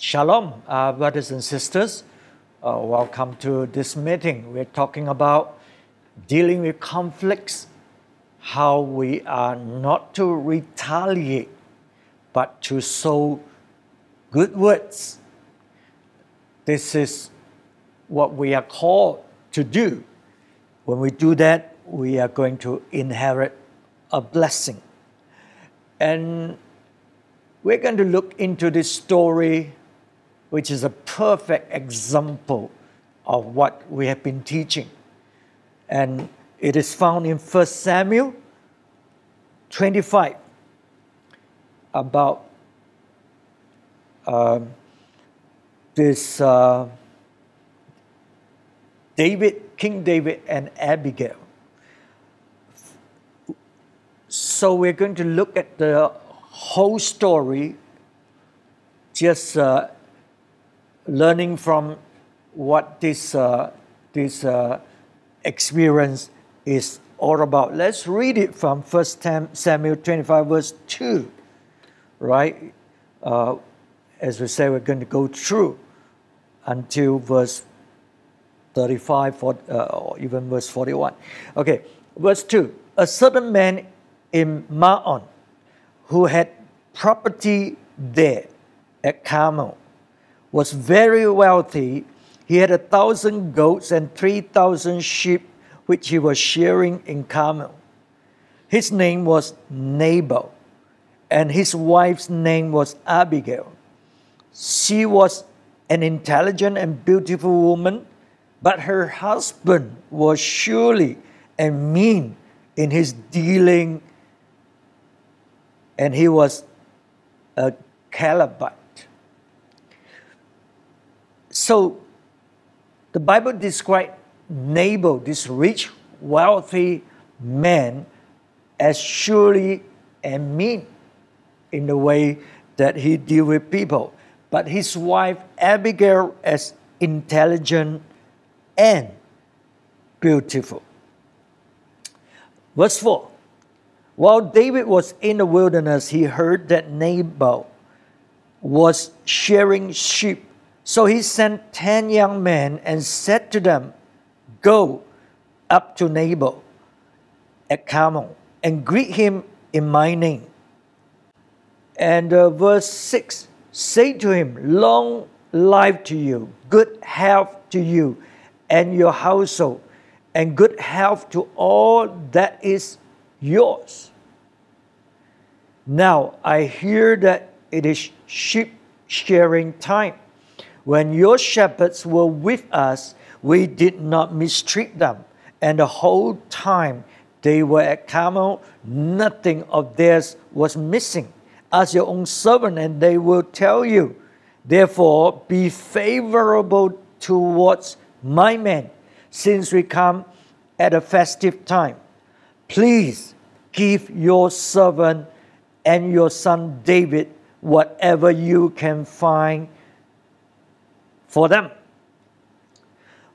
Shalom, uh, brothers and sisters. Uh, welcome to this meeting. We're talking about dealing with conflicts, how we are not to retaliate, but to sow good words. This is what we are called to do. When we do that, we are going to inherit a blessing. And we're going to look into this story, which is a perfect example of what we have been teaching. And it is found in 1 Samuel 25 about uh, this uh, David, King David, and Abigail. So we're going to look at the whole story, just uh, learning from what this uh, this uh, experience is all about. Let's read it from 1 Samuel 25, verse 2, right? Uh, as we say, we're going to go through until verse 35 40, uh, or even verse 41. Okay, verse 2. A certain man in Maon who had property there at Carmel was very wealthy. He had a thousand goats and 3,000 sheep, which he was shearing in Carmel. His name was Nabal, and his wife's name was Abigail. She was an intelligent and beautiful woman, but her husband was surely and mean in his dealing, and he was a Calebite. So the Bible describes Nabal, this rich, wealthy man, as surely and mean in the way that he deal with people but his wife Abigail as intelligent and beautiful. Verse 4 While David was in the wilderness, he heard that Nabal was shearing sheep. So he sent ten young men and said to them, Go up to Nabal at Carmel and greet him in my name. And uh, verse 6 Say to him, Long life to you, good health to you and your household, and good health to all that is yours. Now I hear that it is sheep shearing time. When your shepherds were with us, we did not mistreat them, and the whole time they were at Carmel, nothing of theirs was missing as your own servant, and they will tell you. Therefore, be favorable towards my men, since we come at a festive time. Please give your servant and your son David whatever you can find for them.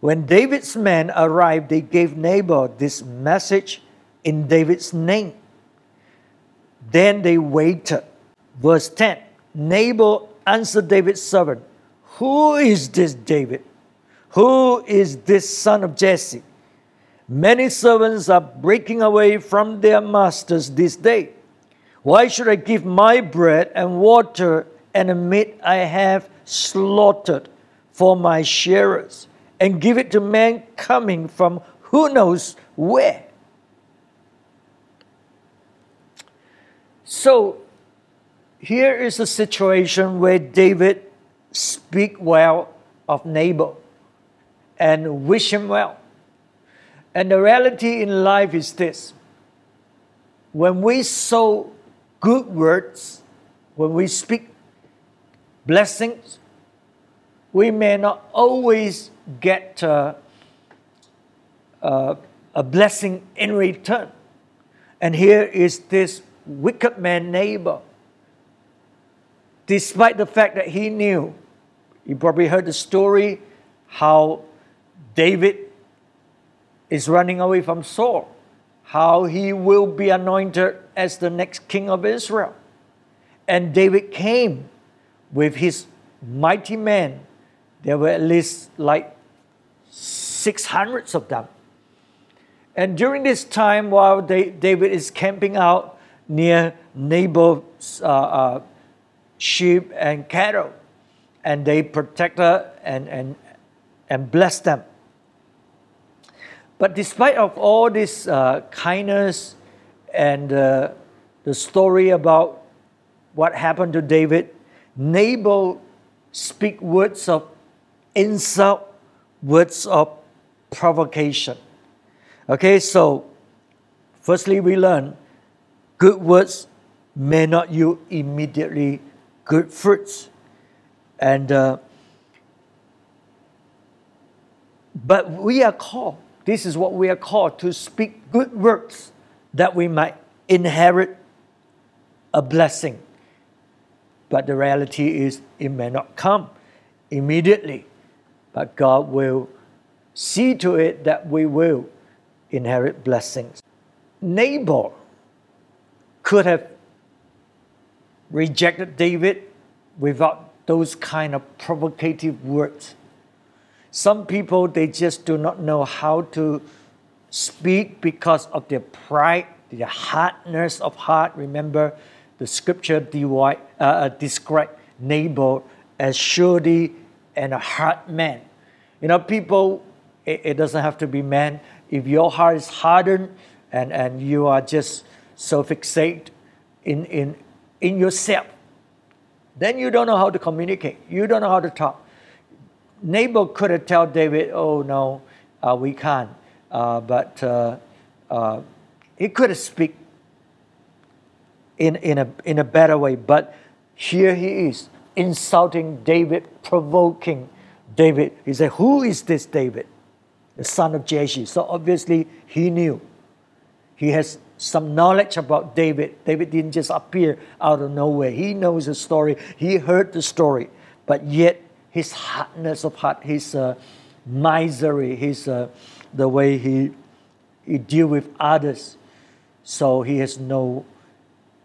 When David's men arrived, they gave Nabal this message in David's name. Then they waited Verse 10 Nabal answered David's servant, Who is this David? Who is this son of Jesse? Many servants are breaking away from their masters this day. Why should I give my bread and water and the meat I have slaughtered for my sharers and give it to men coming from who knows where? So here is a situation where David speak well of Nabal and wish him well. And the reality in life is this when we sow good words, when we speak blessings, we may not always get uh, uh, a blessing in return. And here is this wicked man, Nabal. despite the fact that he knew, you probably heard the story how David is running away from Saul, how he will be anointed as the next king of Israel. And David came with his mighty men. There were at least like 600 of them. And during this time, while David is camping out near Nabal's uh, uh, sheep and cattle, and they protect her and, and, and bless them. But despite of all this uh, kindness and uh, the story about what happened to David, Nabal speak words of insult, words of provocation. Okay, so firstly we learn good words may not yield immediately good fruits. And uh, but we are called, this is what we are called to speak good words that we might inherit a blessing. But the reality is, it may not come immediately, but God will see to it that we will inherit blessings. Nabal could have rejected David without those kind of provocative words. Some people, they just do not know how to speak because of their pride, their hardness of heart. Remember, the scripture uh, uh, described Nabal as surely and a hard man. You know, people, it, it doesn't have to be man. If your heart is hardened and, and you are just so fixated in, in, in yourself, then you don't know how to communicate. You don't know how to talk. Nabal could have told David, "Oh no, uh, we can't," uh, but uh, uh, he could have speak in in a in a better way. But here he is insulting David, provoking David. He said, "Who is this David, the son of Jesse?" So obviously he knew. He has some knowledge about David. David didn't just appear out of nowhere. He knows the story. He heard the story, but yet his hardness of heart, his uh, misery, his uh, the way he he deal with others. So he has no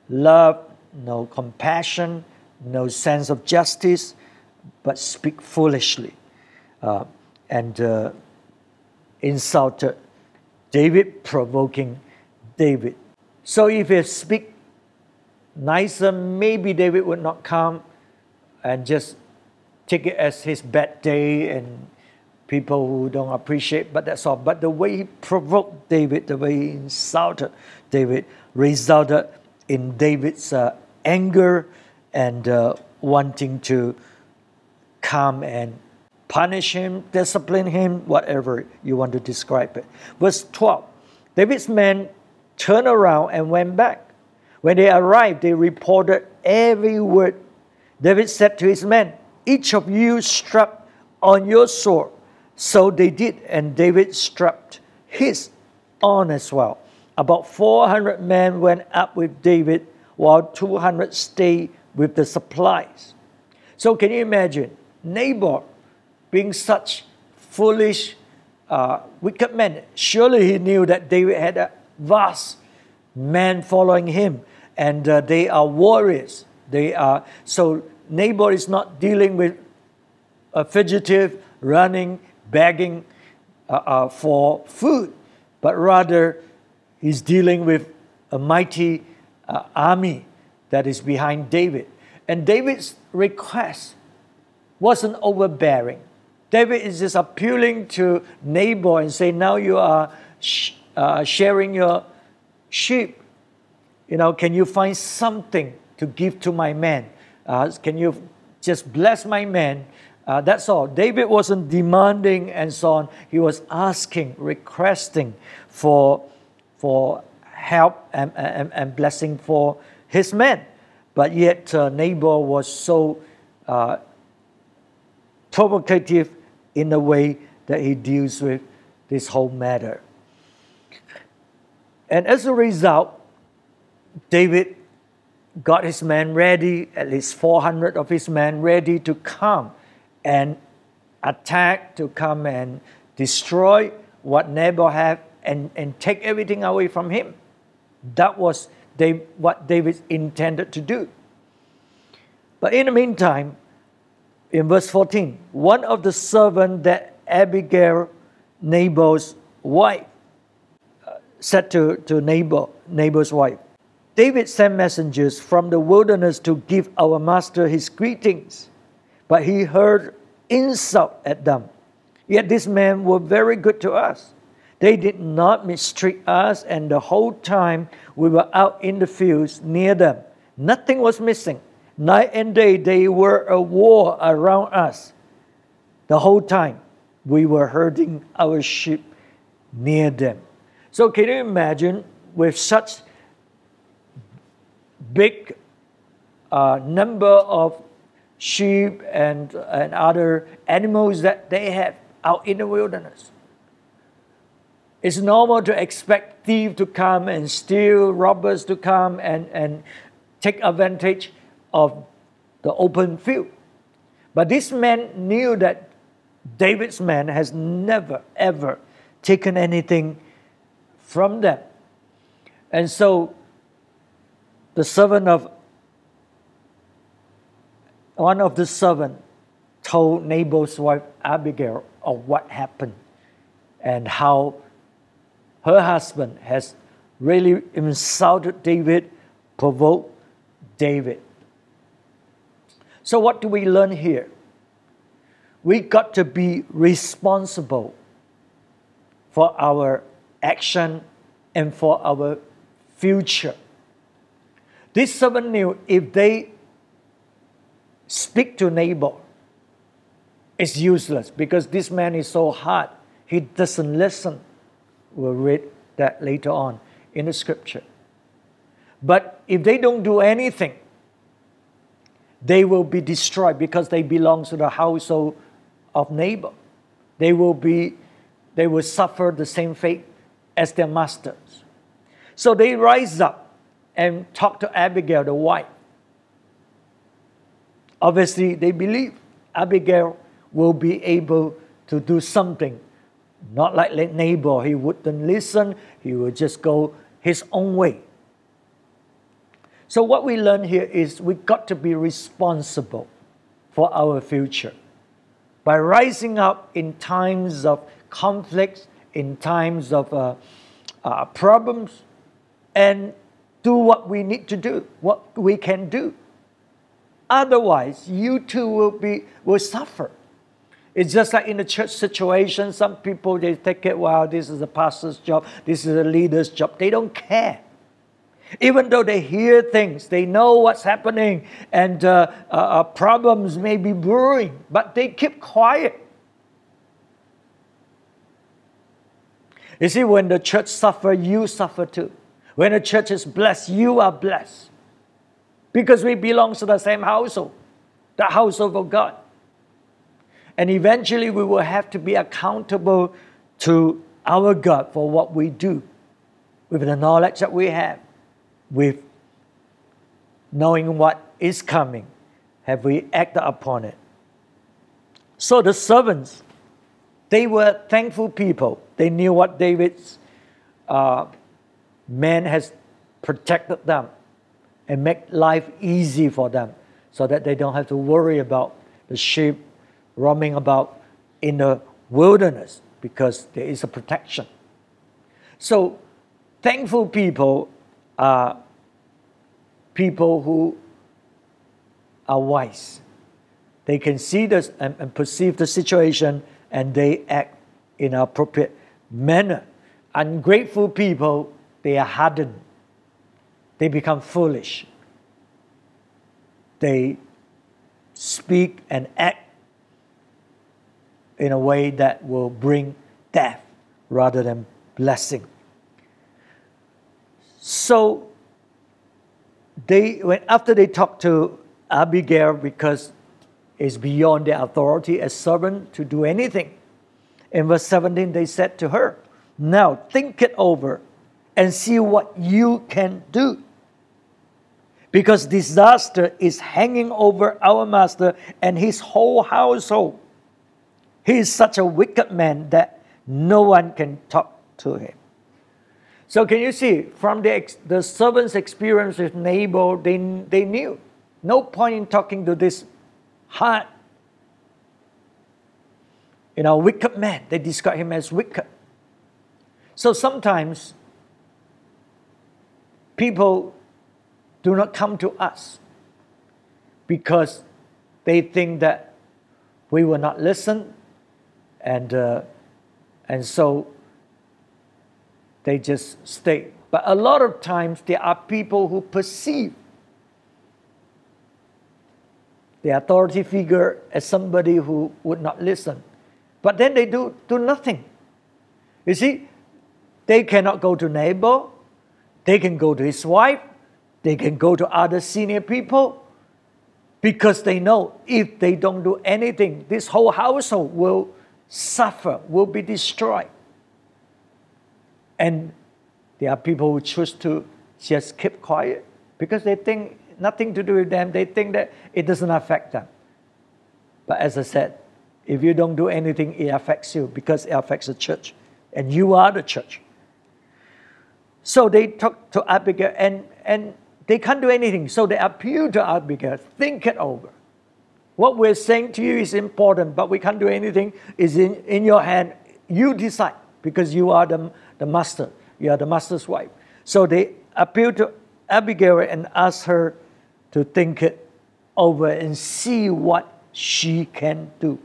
love, no compassion, no sense of justice, but speak foolishly, uh, and uh, insulted David, provoking David. So if he speak nicer, maybe David would not come and just take it as his bad day and people who don't appreciate, but that's all. But the way he provoked David, the way he insulted David, resulted in David's uh, anger and uh, wanting to come and punish him, discipline him, whatever you want to describe it. Verse 12 David's men turned around and went back. When they arrived, they reported every word. David said to his men, each of you strap on your sword. So they did, and David strapped his on as well. About 400 men went up with David, while 200 stayed with the supplies. So can you imagine Nabal being such foolish, uh, wicked man? Surely he knew that David had a vast man following him, and uh, they are warriors. They are so Nabal is not dealing with a fugitive running, begging uh, uh, for food, but rather he's dealing with a mighty uh, army that is behind David. And David's request wasn't overbearing. David is just appealing to Nabal and saying, Now you are sh- uh, sharing your sheep. You know, can you find something to give to my men? Uh, can you just bless my man? Uh, that's all. David wasn't demanding and so on. He was asking, requesting for, for help and, and, and blessing for his men. But yet, uh, Nabal was so uh, provocative in the way that he deals with this whole matter. And as a result, David got his men ready, at least 400 of his men ready to come and attack, to come and destroy what Nabal had and, and take everything away from him. That was what David intended to do. But in the meantime, in verse 14, one of the servants that Abigail, Nabal's wife, uh, said to, to Nabal, Nabal's wife, David sent messengers from the wilderness to give our master his greetings, but he heard insult at them. Yet these men were very good to us. They did not mistreat us, and the whole time we were out in the fields near them, nothing was missing. Night and day they were a war around us. The whole time we were herding our sheep near them. So can you imagine with such big uh, number of sheep and, and other animals that they have out in the wilderness? It's normal to expect thieves to come and steal, robbers to come and, and take advantage of the open field. But this man knew that David's man has never, ever taken anything from them. And so the servant of one of the servants told Nabal's wife Abigail of what happened and how her husband has really insulted David, provoked David. So, what do we learn here? We got to be responsible for our action and for our future. This servant knew if they speak to Nabal, it's useless because this man is so hard. He doesn't listen. We'll read that later on in the scripture. But if they don't do anything, they will be destroyed because they belong to the household of Nabal. They will be, they will suffer the same fate as their masters. So they rise up and talk to Abigail, the wife. Obviously, they believe Abigail will be able to do something. Not like Nabal, he wouldn't listen, he would just go his own way. So, what we learn here is we got to be responsible for our future by rising up in times of conflicts, in times of uh, uh, problems, and do what we need to do, what we can do. Otherwise, you too will be will suffer. It's just like in the church situation, some people they take it, wow, this is a pastor's job, this is a leader's job. They don't care. Even though they hear things, they know what's happening, and uh, uh, uh, problems may be brewing, but they keep quiet. You see, when the church suffer, you suffer too. When the church is blessed, you are blessed. Because we belong to the same household, the household of God. And eventually we will have to be accountable to our God for what we do with the knowledge that we have with knowing what is coming, have we acted upon it? So the servants, they were thankful people. They knew what David's uh, man has protected them and make life easy for them so that they don't have to worry about the sheep roaming about in the wilderness because there is a protection. So thankful people are people who are wise. They can see this and, and perceive the situation and they act in an appropriate manner. Ungrateful people, they are hardened. They become foolish. They speak and act in a way that will bring death rather than blessing. So they when after they talked to Abigail because it's beyond their authority as servant to do anything. In verse 17, they said to her, Now think it over and see what you can do. Because disaster is hanging over our master and his whole household. He is such a wicked man that no one can talk to him. So can you see from the, the servant's experience with Nabal, they, they knew no point in talking to this hard you know, wicked man. They describe him as wicked. So sometimes people do not come to us because they think that we will not listen, and uh, and so they just stay. But a lot of times there are people who perceive the authority figure as somebody who would not listen. But then they do, do nothing. You see, they cannot go to Nabal, they can go to his wife, they can go to other senior people because they know if they don't do anything, this whole household will suffer, will be destroyed. And there are people who choose to just keep quiet because they think nothing to do with them. They think that it doesn't affect them. But as I said, if you don't do anything, it affects you because it affects the church. And you are the church. So they talk to Abigail and, and they can't do anything. So they appeal to Abigail. Think it over. What we're saying to you is important, but we can't do anything. Is in, in your hand. You decide because you are the, the master. You are the master's wife. So they appeal to Abigail and ask her to think it over and see what she can do.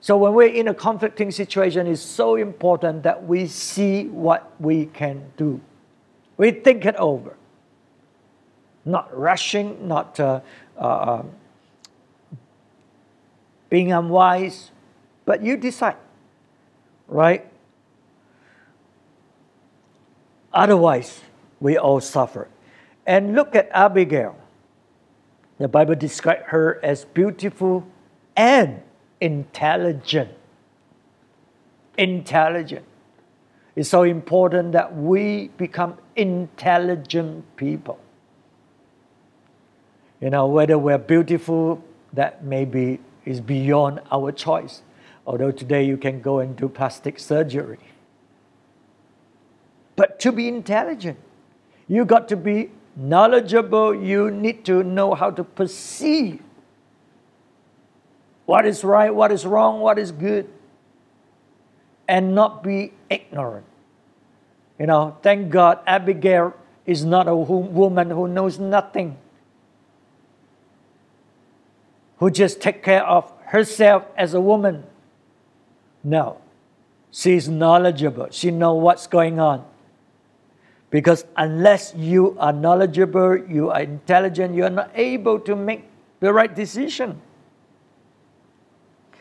So when we're in a conflicting situation, it's so important that we see what we can do. We think it over. Not rushing, not uh, uh, being unwise, but you decide, right? Otherwise, we all suffer. And look at Abigail. The Bible describes her as beautiful and intelligent. Intelligent. It's so important that we become intelligent people. You know, whether we're beautiful, that maybe is beyond our choice. Although today you can go and do plastic surgery. But to be intelligent, you got to be knowledgeable, you need to know how to perceive what is right, what is wrong, what is good, and not be ignorant. You know, thank God Abigail is not a woman who knows nothing, who just take care of herself as a woman. No, she's knowledgeable. She know what's going on. Because unless you are knowledgeable, you are intelligent, you are not able to make the right decision.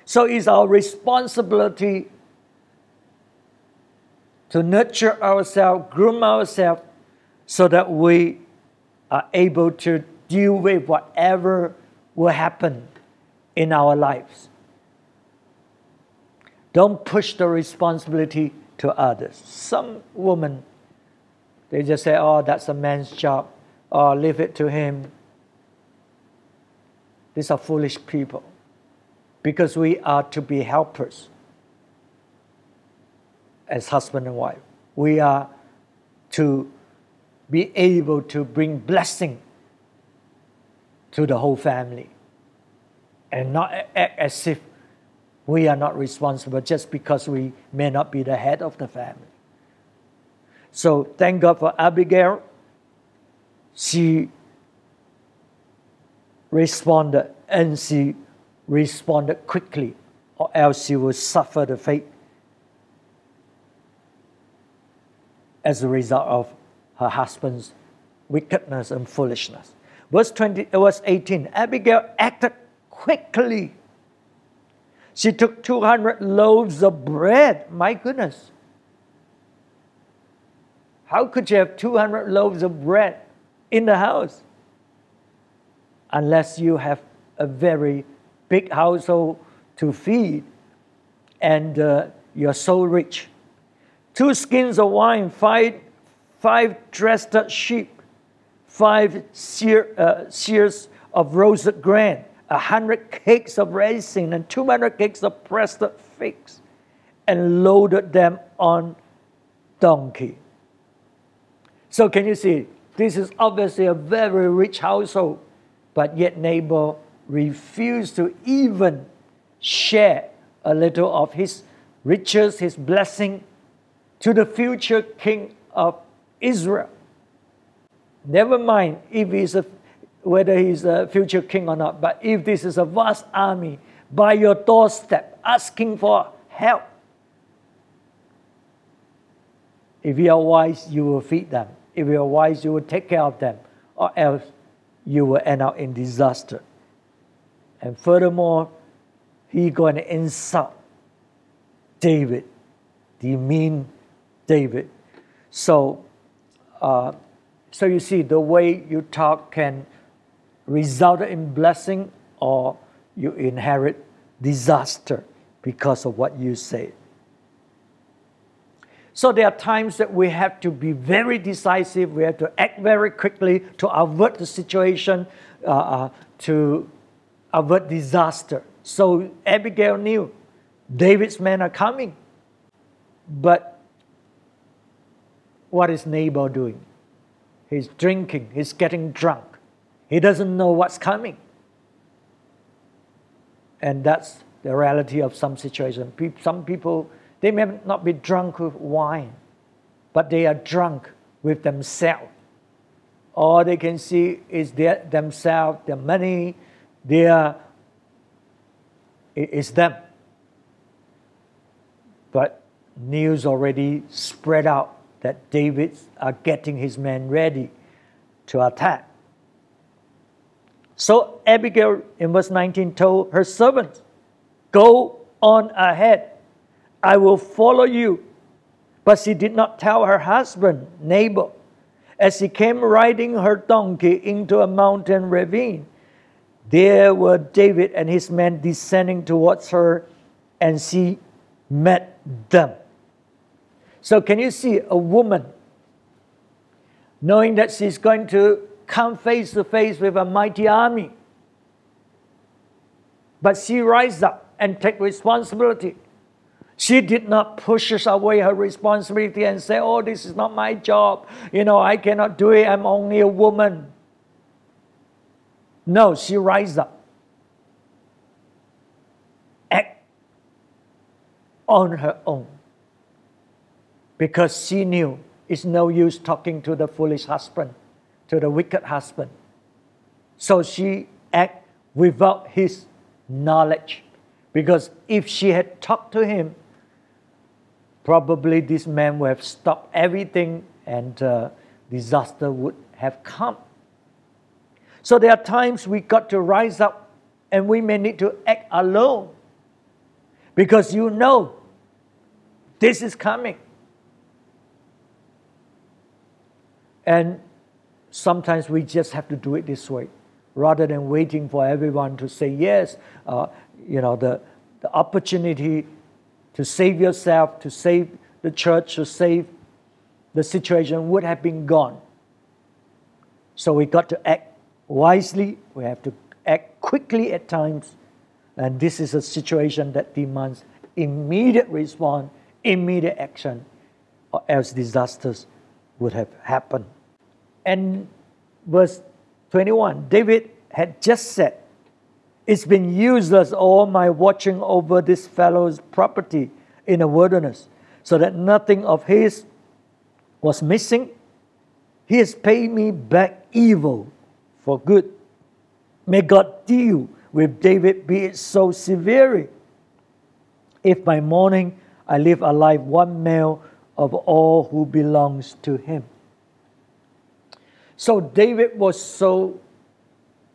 So it's our responsibility to nurture ourselves, groom ourselves, so that we are able to deal with whatever will happen in our lives. Don't push the responsibility to others. Some women they just say, oh, that's a man's job. Oh, leave it to him. These are foolish people because we are to be helpers as husband and wife. We are to be able to bring blessing to the whole family and not act as if we are not responsible just because we may not be the head of the family. So thank God for Abigail. She responded and she responded quickly, or else she would suffer the fate as a result of her husband's wickedness and foolishness. Verse 20, verse 18, Abigail acted quickly. She took 200 loaves of bread. My goodness. How could you have 200 loaves of bread in the house? Unless you have a very big household to feed and uh, you're so rich. Two skins of wine, five, five dressed sheep, five seah, uh, of roasted grain, a hundred cakes of raisin, and 200 cakes of pressed figs, and loaded them on donkey. So can you see? This is obviously a very rich household, but yet Nabal refused to even share a little of his riches, his blessing to the future king of Israel. Never mind if he's a, whether he's a future king or not, but if this is a vast army by your doorstep asking for help, if you are wise, you will feed them. If you are wise, you will take care of them, or else you will end up in disaster. And furthermore, he's going to insult David, demean David. So, uh, so you see, the way you talk can result in blessing or you inherit disaster because of what you say. So there are times that we have to be very decisive, we have to act very quickly to avert the situation, uh, uh, to avert disaster. So Abigail knew David's men are coming. But what is Nabal doing? He's drinking, he's getting drunk. He doesn't know what's coming. And that's the reality of some situations. Some people, they may not be drunk with wine, but they are drunk with themselves. All they can see is their, themselves, their money, their, it's them. But news already spread out that David are getting his men ready to attack. So Abigail in verse 19 told her servants, Go on ahead, I will follow you. But she did not tell her husband, Nabal. As he came riding her donkey into a mountain ravine, there were David and his men descending towards her, and she met them. So, can you see a woman knowing that she's going to come face to face with a mighty army? But she rises up and take responsibility. She did not push away her responsibility and say, Oh, this is not my job. You know, I cannot do it. I'm only a woman. No, she rises up. Act on her own because she knew it's no use talking to the foolish husband, to the wicked husband. So she acted without his knowledge because if she had talked to him, probably this man would have stopped everything and uh, disaster would have come. So there are times we got to rise up and we may need to act alone because you know this is coming. And sometimes we just have to do it this way rather than waiting for everyone to say yes. Uh, you know, the, the opportunity to save yourself, to save the church, to save the situation would have been gone. So we got to act wisely, we have to act quickly at times, and this is a situation that demands immediate response immediate action, or else disasters would have happened. And verse 21 David had just said, It's been useless all my watching over this fellow's property in the wilderness, so that nothing of his was missing. He has paid me back evil for good. May God deal with David, be it so severely. If by morning I live alive one male of all who belongs to him. So David was so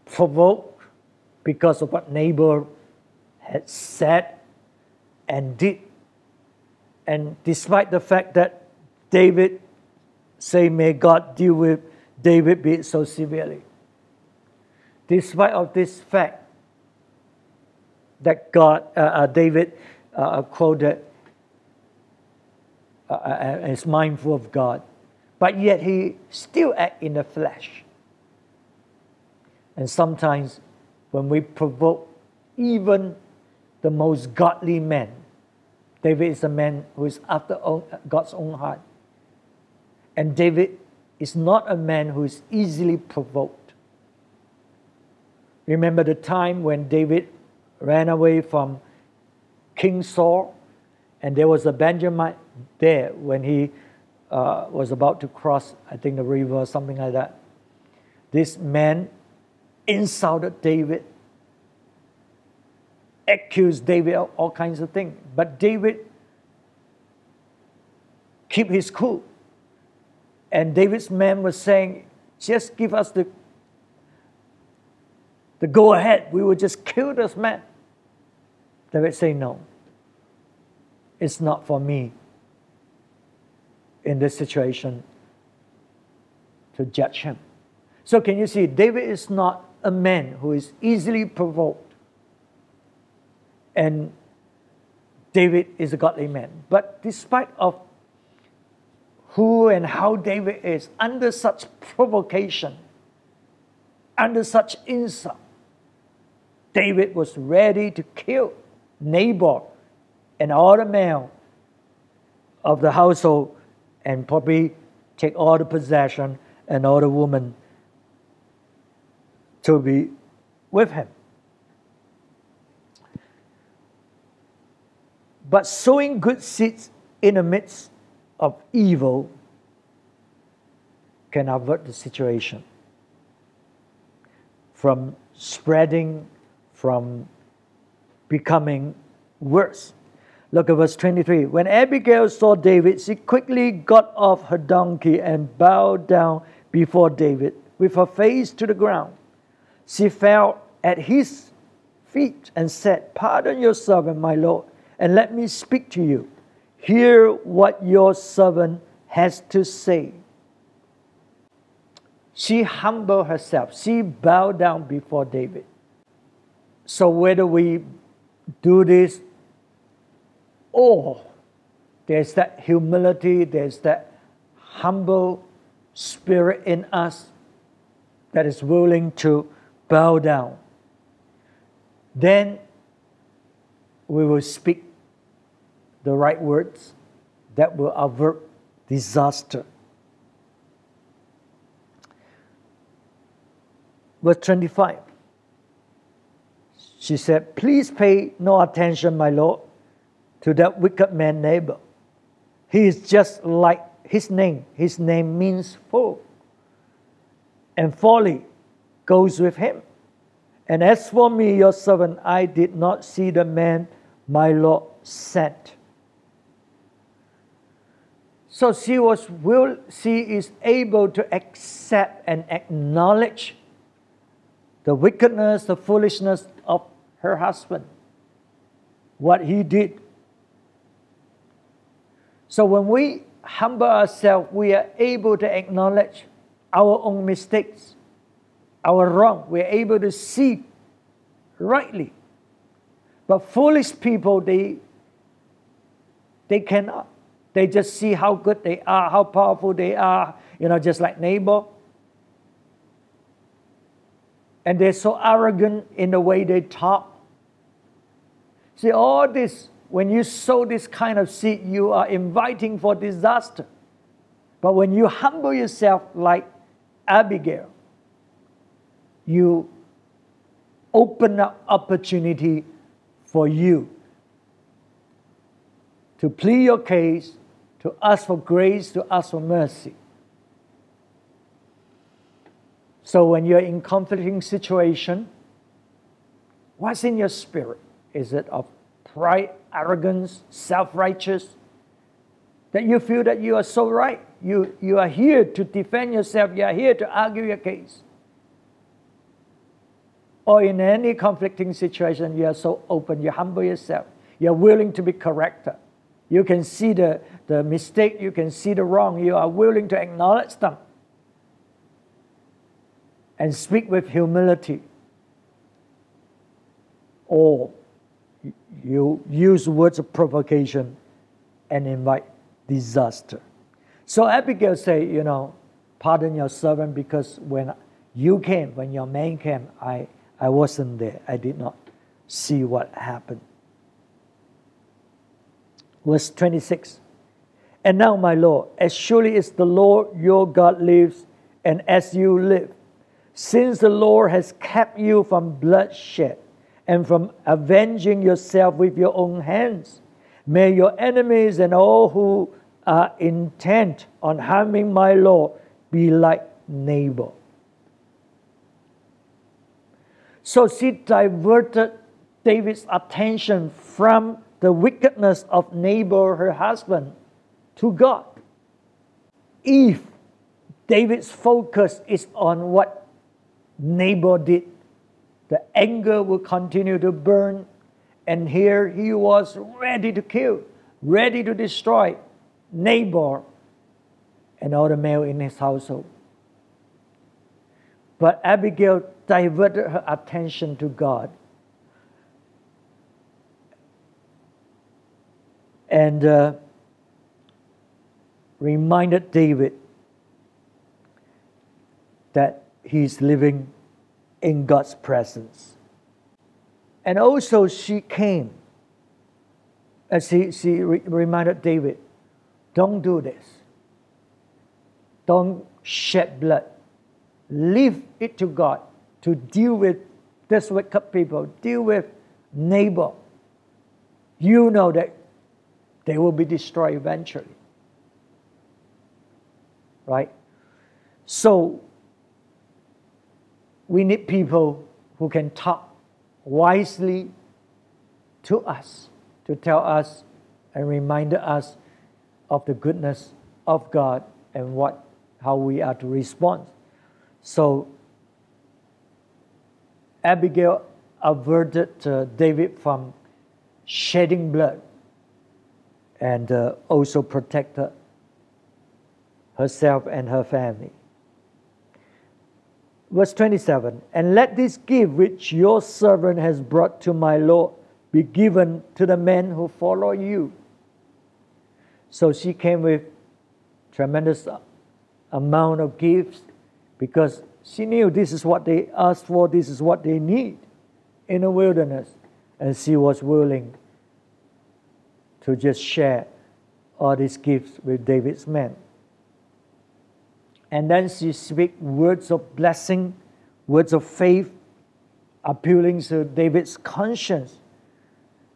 provoked because of what Nabal had said and did. And despite the fact that David say, May God deal with David be so severely. Despite of this fact that God, uh, uh, David uh, quoted uh, uh, uh, is mindful of God, but yet he still act in the flesh. And sometimes when we provoke even the most godly man, David is a man who is after God's own heart. And David is not a man who is easily provoked. Remember the time when David ran away from King Saul, and there was a Benjamin there when he uh, was about to cross, I think, the river something like that. This man insulted David, accused David of all kinds of things. But David keep his cool. And David's man was saying, just give us the, the go ahead. We will just kill this man. David say, no. It's not for me in this situation to judge him. So can you see, David is not a man who is easily provoked. And David is a godly man. But despite of who and how David is under such provocation, under such insult, David was ready to kill Naboth and all the male of the household and probably take all the possession and all the women to be with him. But sowing good seeds in the midst of evil can avert the situation from spreading, from becoming worse. Look at verse 23. When Abigail saw David, she quickly got off her donkey and bowed down before David with her face to the ground. She fell at his feet and said, Pardon your servant, my Lord, and let me speak to you. Hear what your servant has to say. She humbled herself. She bowed down before David. So whether we do this or there's that humility, there's that humble spirit in us that is willing to bow down, then we will speak the right words that will avert disaster. Verse 25. She said, Please pay no attention, my Lord, to that wicked man Nabal. He is just like his name. His name means fool. And folly goes with him. And as for me, your servant, I did not see the man my Lord sent. So she was will she is able to accept and acknowledge the wickedness, the foolishness of her husband, what he did. So when we humble ourselves, we are able to acknowledge our own mistakes, our wrong. We're able to see rightly. But foolish people, they they cannot. They just see how good they are, how powerful they are, you know, just like Nabal. And they're so arrogant in the way they talk. See, all this, when you sow this kind of seed, you are inviting for disaster. But when you humble yourself like Abigail, you open up opportunity for you to plead your case to ask for grace, to ask for mercy. So when you're in conflicting situation, what's in your spirit? Is it of pride, arrogance, self-righteous? That you feel that you are so right. You, you are here to defend yourself. You are here to argue your case. Or in any conflicting situation, you are so open. You humble yourself. You're willing to be corrected. You can see the, the mistake, you can see the wrong, you are willing to acknowledge them and speak with humility. Or you use words of provocation and invite disaster. So Abigail said, you know, pardon your servant because when you came, when your man came, I, I wasn't there. I did not see what happened. Verse 26. And now, my Lord, as surely as the Lord your God lives, and as you live, since the Lord has kept you from bloodshed and from avenging yourself with your own hands. May your enemies and all who are intent on harming my Lord be like Nabal. So she diverted David's attention from the wickedness of Nabal, her husband, to God. If David's focus is on what Nabal did, the anger will continue to burn, and here he was ready to kill, ready to destroy Nabal and all the male in his household. But Abigail diverted her attention to God. And uh, reminded David that he's living in God's presence. And also, she came and she, she re- reminded David don't do this. Don't shed blood. Leave it to God to deal with this wicked people, deal with Nabal. You know that they will be destroyed eventually. Right? So, we need people who can talk wisely to us, to tell us and remind us of the goodness of God and what how we are to respond. So Abigail averted uh, David from shedding blood and uh, also protected herself and her family. Verse 27 And let this gift which your servant has brought to my Lord be given to the men who follow you. So she came with tremendous amount of gifts because she knew this is what they asked for, this is what they need in the wilderness. And she was willing to just share all these gifts with David's men. And then she speaks words of blessing, words of faith, appealing to David's conscience.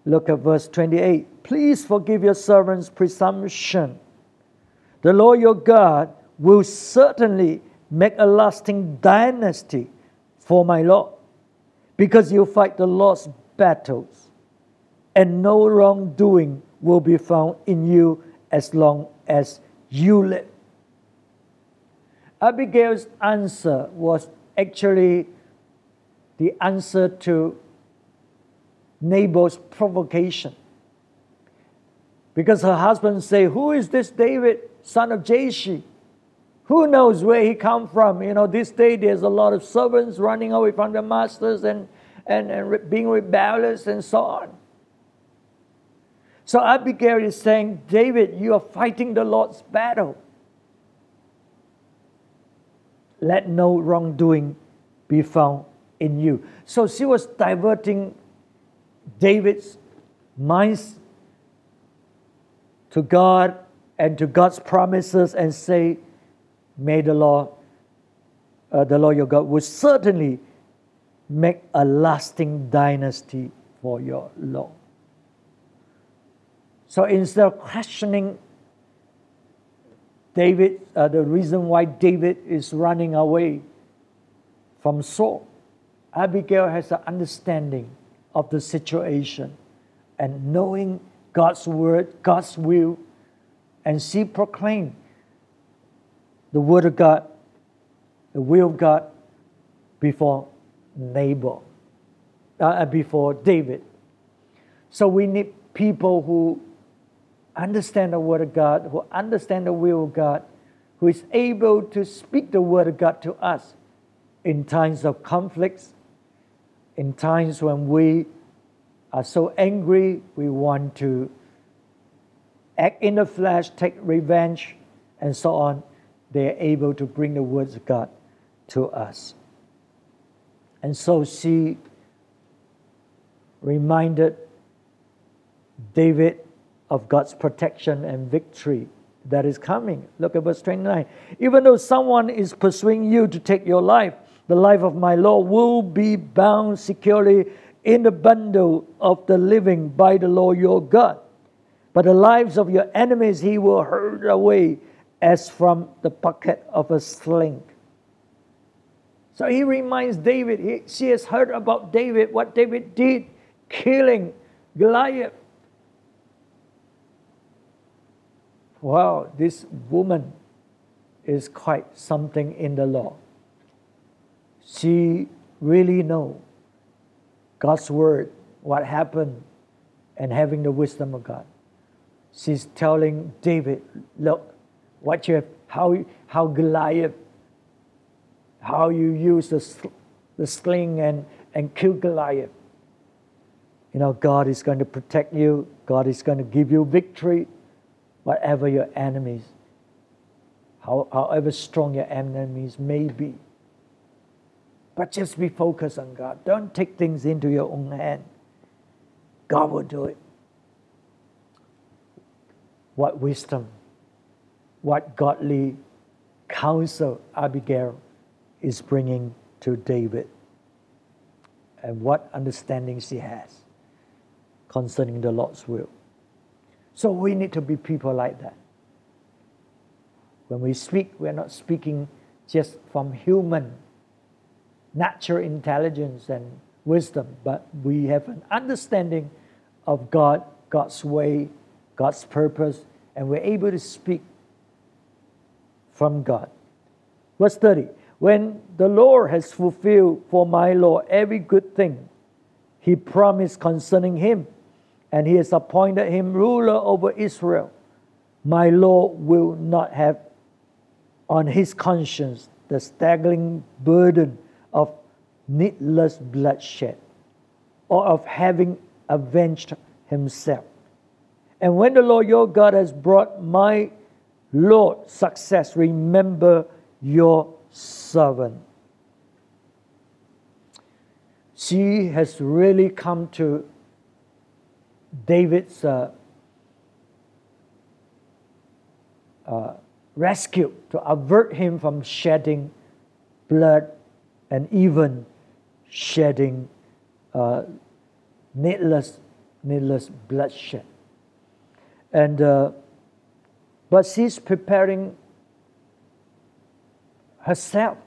Look at verse 28. Please forgive your servant's presumption. The Lord your God will certainly make a lasting dynasty for my Lord, because you fight the Lord's battles, and no wrongdoing will be found in you as long as you live. Abigail's answer was actually the answer to Nabal's provocation. Because her husband say, Who is this David, son of Jesse? Who knows where he come from? You know, this day there's a lot of servants running away from their masters and, and, and being rebellious and so on. So Abigail is saying, David, you are fighting the Lord's battle. Let no wrongdoing be found in you. So she was diverting David's minds to God and to God's promises and say, May the Lord, uh, the Lord your God, will certainly make a lasting dynasty for your Lord. So instead of questioning David, uh, the reason why David is running away from Saul, Abigail has an understanding of the situation and knowing God's word, God's will, and she proclaimed the word of God, the will of God before Nabal, uh, before David. So we need people who understand the word of God, who understand the will of God, who is able to speak the word of God to us in times of conflicts, in times when we are so angry, we want to act in the flesh, take revenge, and so on, they are able to bring the words of God to us. And so she reminded David of God's protection and victory that is coming. Look at verse 29. Even though someone is pursuing you to take your life, the life of my Lord will be bound securely in the bundle of the living by the Lord your God. But the lives of your enemies he will hurl away as from the pocket of a sling. So he reminds David, he, she has heard about David, what David did, killing Goliath. Wow, this woman is quite something in the law. She really know God's word, what happened, and having the wisdom of God. She's telling David, look, what you have, how, how Goliath, how you use the, the sling and, and kill Goliath. You know, God is going to protect you. God is going to give you victory, whatever your enemies, how, however strong your enemies may be. But just be focused on God. Don't take things into your own hand. God will do it. What wisdom, what godly counsel Abigail is bringing to David, and what understanding she has concerning the Lord's will. So we need to be people like that. When we speak, we're not speaking just from human natural intelligence and wisdom, but we have an understanding of God, God's way, God's purpose, and we're able to speak from God. Verse 30 When the Lord has fulfilled for my Lord every good thing he promised concerning him, and he has appointed him ruler over Israel, my Lord will not have on his conscience the staggering burden of needless bloodshed or of having avenged himself. And when the Lord your God has brought my Lord success, remember your servant. She has really come to David's uh, uh, rescue to avert him from shedding blood and even shedding uh, needless, needless bloodshed. And uh, but she's preparing herself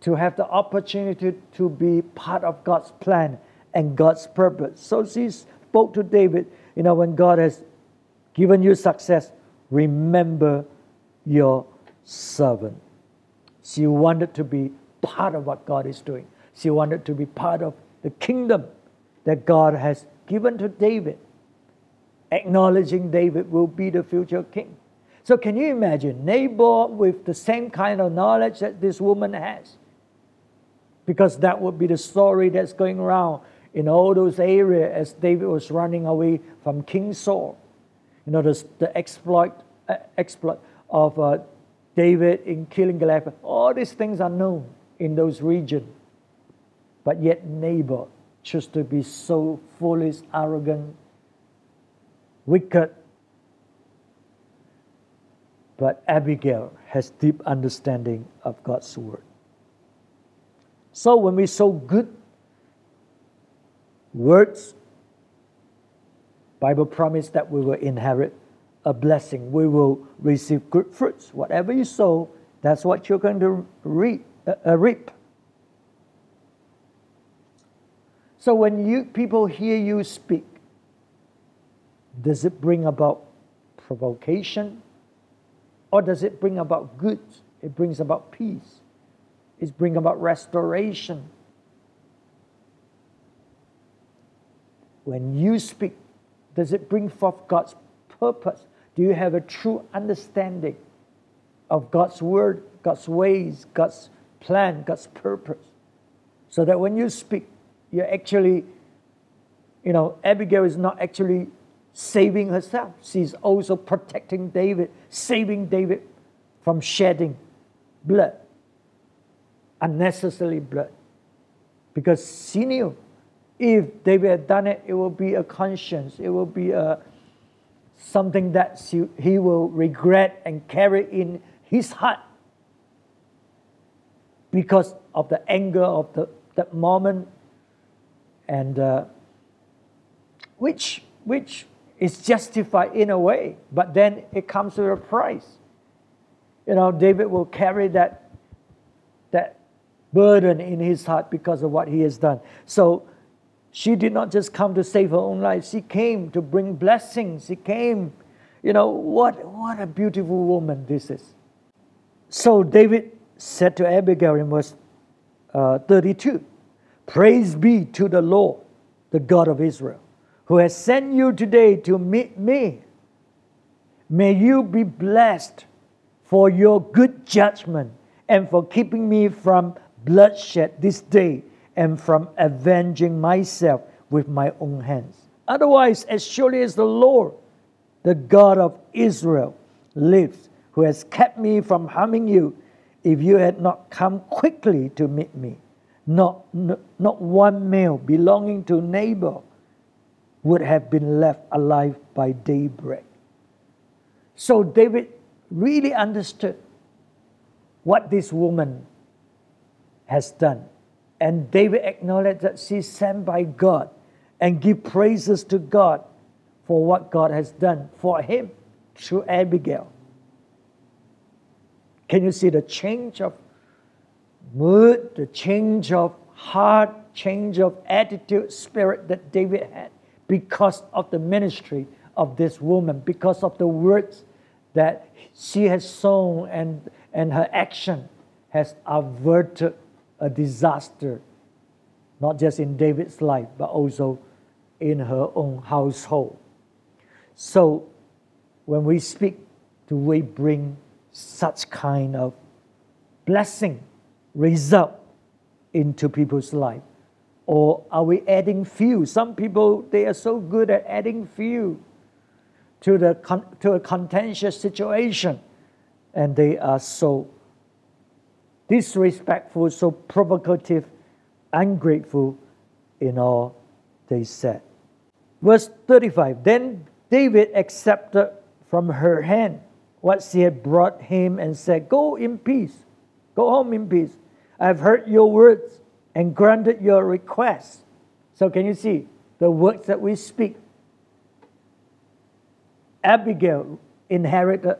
to have the opportunity to be part of God's plan and God's purpose. So she spoke to David, you know, when God has given you success, remember your servant. She wanted to be part of what God is doing. She wanted to be part of the kingdom that God has given to David, acknowledging David will be the future king. So, can you imagine Nabal with the same kind of knowledge that this woman has? Because that would be the story that's going around in all those areas as David was running away from King Saul. You know, the, the exploit, uh, exploit of uh, David in killing Goliath. All these things are known in those regions. But yet Nabal chose to be so foolish, arrogant, wicked. But Abigail has deep understanding of God's word. So when we sow good words, Bible promise that we will inherit a blessing. We will receive good fruits. Whatever you sow, that's what you're going to reap a, uh, uh, reap. So when you people hear you speak, does it bring about provocation or does it bring about good? It brings about peace. It brings about restoration. When you speak, does it bring forth God's purpose? Do you have a true understanding of God's word, God's ways, God's plan, God's purpose. So that when you speak, you're actually, you know, Abigail is not actually saving herself. She's also protecting David, saving David from shedding blood, unnecessary blood. Because she knew if David had done it, it will be a conscience, it will be a, something that he will regret and carry in his heart because of the anger of the, that moment and uh, which which is justified in a way, but then it comes with a price. You know, David will carry that that burden in his heart because of what he has done. So she did not just come to save her own life, she came to bring blessings. She came, you know, what, what a beautiful woman this is. So David said to Abigail in verse uh, 32 Praise be to the Lord, the God of Israel, who has sent you today to meet me. May you be blessed for your good judgment and for keeping me from bloodshed this day and from avenging myself with my own hands. Otherwise, as surely as the Lord, the God of Israel, lives, who has kept me from harming you, if you had not come quickly to meet me, not, not one male belonging to Nabal would have been left alive by daybreak. So David really understood what this woman has done. And David acknowledged that she's sent by God and give praises to God for what God has done for him through Abigail. Can you see the change of mood, the change of heart, change of attitude, spirit that David had because of the ministry of this woman, because of the words that she has sown and, and her action has averted a disaster, not just in David's life, but also in her own household. So, when we speak, do we bring such kind of blessing, result into people's life? Or are we adding fuel? Some people, they are so good at adding fuel to, the, to a contentious situation, and they are so disrespectful, so provocative, ungrateful in all they said. Verse 35 Then David accepted from her hand what she had brought him and said, Go in peace, go home in peace. I have heard your words and granted your request. So, can you see the words that we speak? Abigail inherited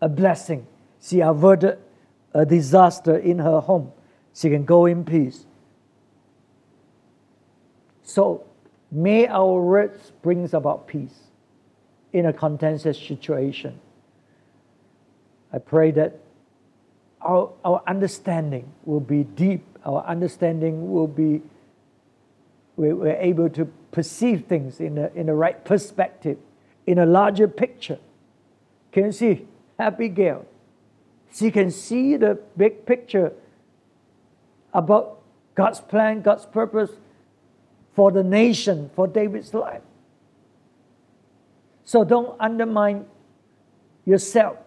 a blessing. She averted a disaster in her home, she can go in peace. So may our words brings about peace in a contentious situation. I pray that our, our understanding will be deep, our understanding will be, we're, able to perceive things in a, in the right perspective, in a larger picture. Can you see? Abigail she can see the big picture about God's plan, God's purpose for the nation, for David's life. So don't undermine yourself.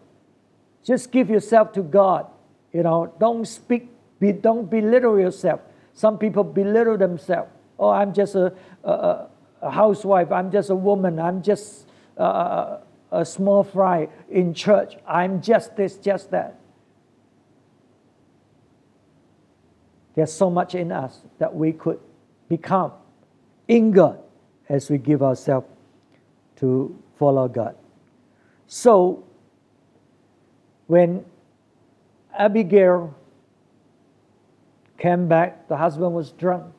Just give yourself to God. You know, don't speak, be, don't belittle yourself. Some people belittle themselves. Oh, I'm just a, a, a housewife. I'm just a woman. I'm just uh, a small fry in church. I'm just this, just that. There's so much in us that we could become in God as we give ourselves to follow God. So, when Abigail came back, the husband was drunk.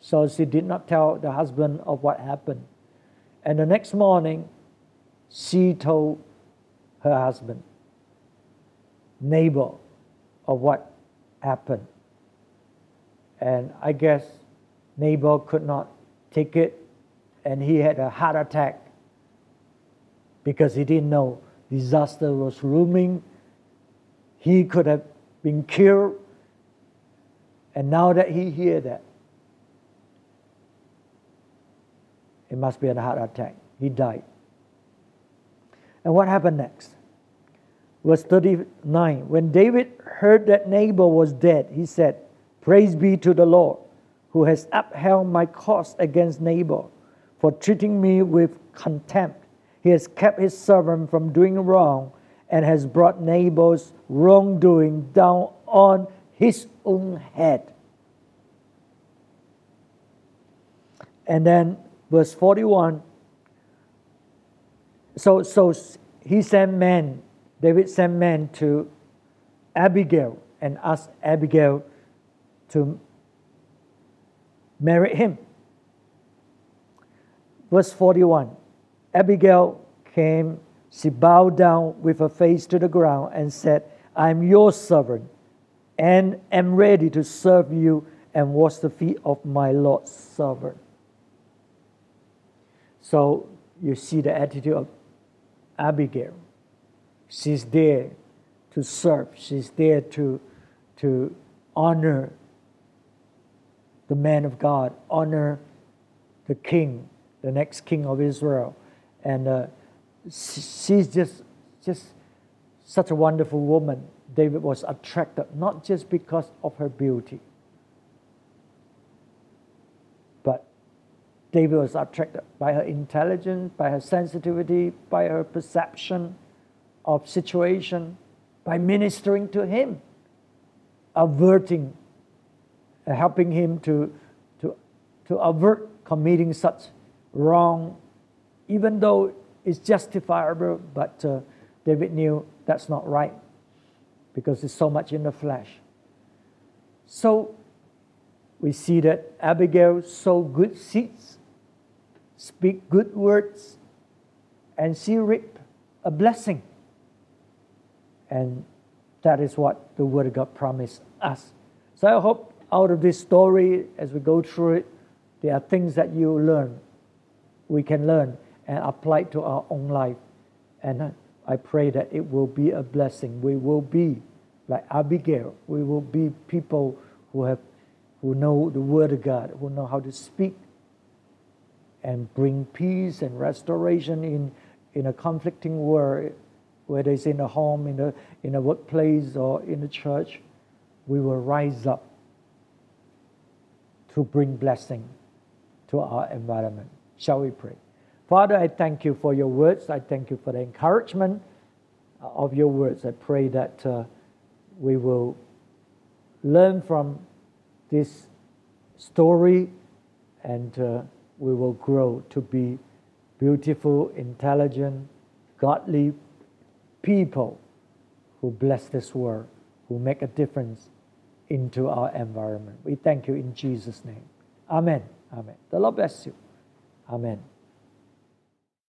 So she did not tell the husband of what happened. And the next morning, she told her husband, Nabal, of what happened. And I guess Nabal could not take it, and he had a heart attack because he didn't know disaster was looming. He could have been killed. And now that he hear that, it must be a heart attack. He died. And what happened next? Verse 39 When David heard that Nabal was dead, he said, Praise be to the Lord, who has upheld my cause against Nabal for treating me with contempt. He has kept his servant from doing wrong and has brought Nabal's wrongdoing down on his own head. and then verse 41 so so he sent men david sent men to abigail and asked abigail to marry him. Verse 41 abigail came she bowed down with her face to the ground and said i am your servant and am ready to serve you and wash the feet of my lord's servant. So you see the attitude of Abigail. She's there to serve, she's there to, to honor the man of God, honor the king, the next king of Israel. And uh, she's just, just such a wonderful woman. David was attracted not just because of her beauty, David was attracted by her intelligence, by her sensitivity, by her perception of situation, by ministering to him, averting, helping him to, to, to avert committing such wrong, even though it's justifiable, but uh, David knew that's not right because it's so much in the flesh. So we see that Abigail sowed good seeds speak good words, and she reap a blessing. And that is what the Word of God promised us. So I hope out of this story, as we go through it, there are things that you learn, we can learn and apply to our own life. And I pray that it will be a blessing. We will be like Abigail. We will be people who have who know the Word of God, who know how to speak and bring peace and restoration in, in a conflicting world, whether it's in a home, in a, in a workplace, or in a church, we will rise up to bring blessing to our environment. Shall we pray? Father, I thank you for your words. I thank you for the encouragement of your words. I pray that uh, we will learn from this story and uh, we will grow to be beautiful, intelligent, godly people who bless this world, who make a difference into our environment. We thank you in Jesus' name. Amen. Amen. The Lord bless you. Amen.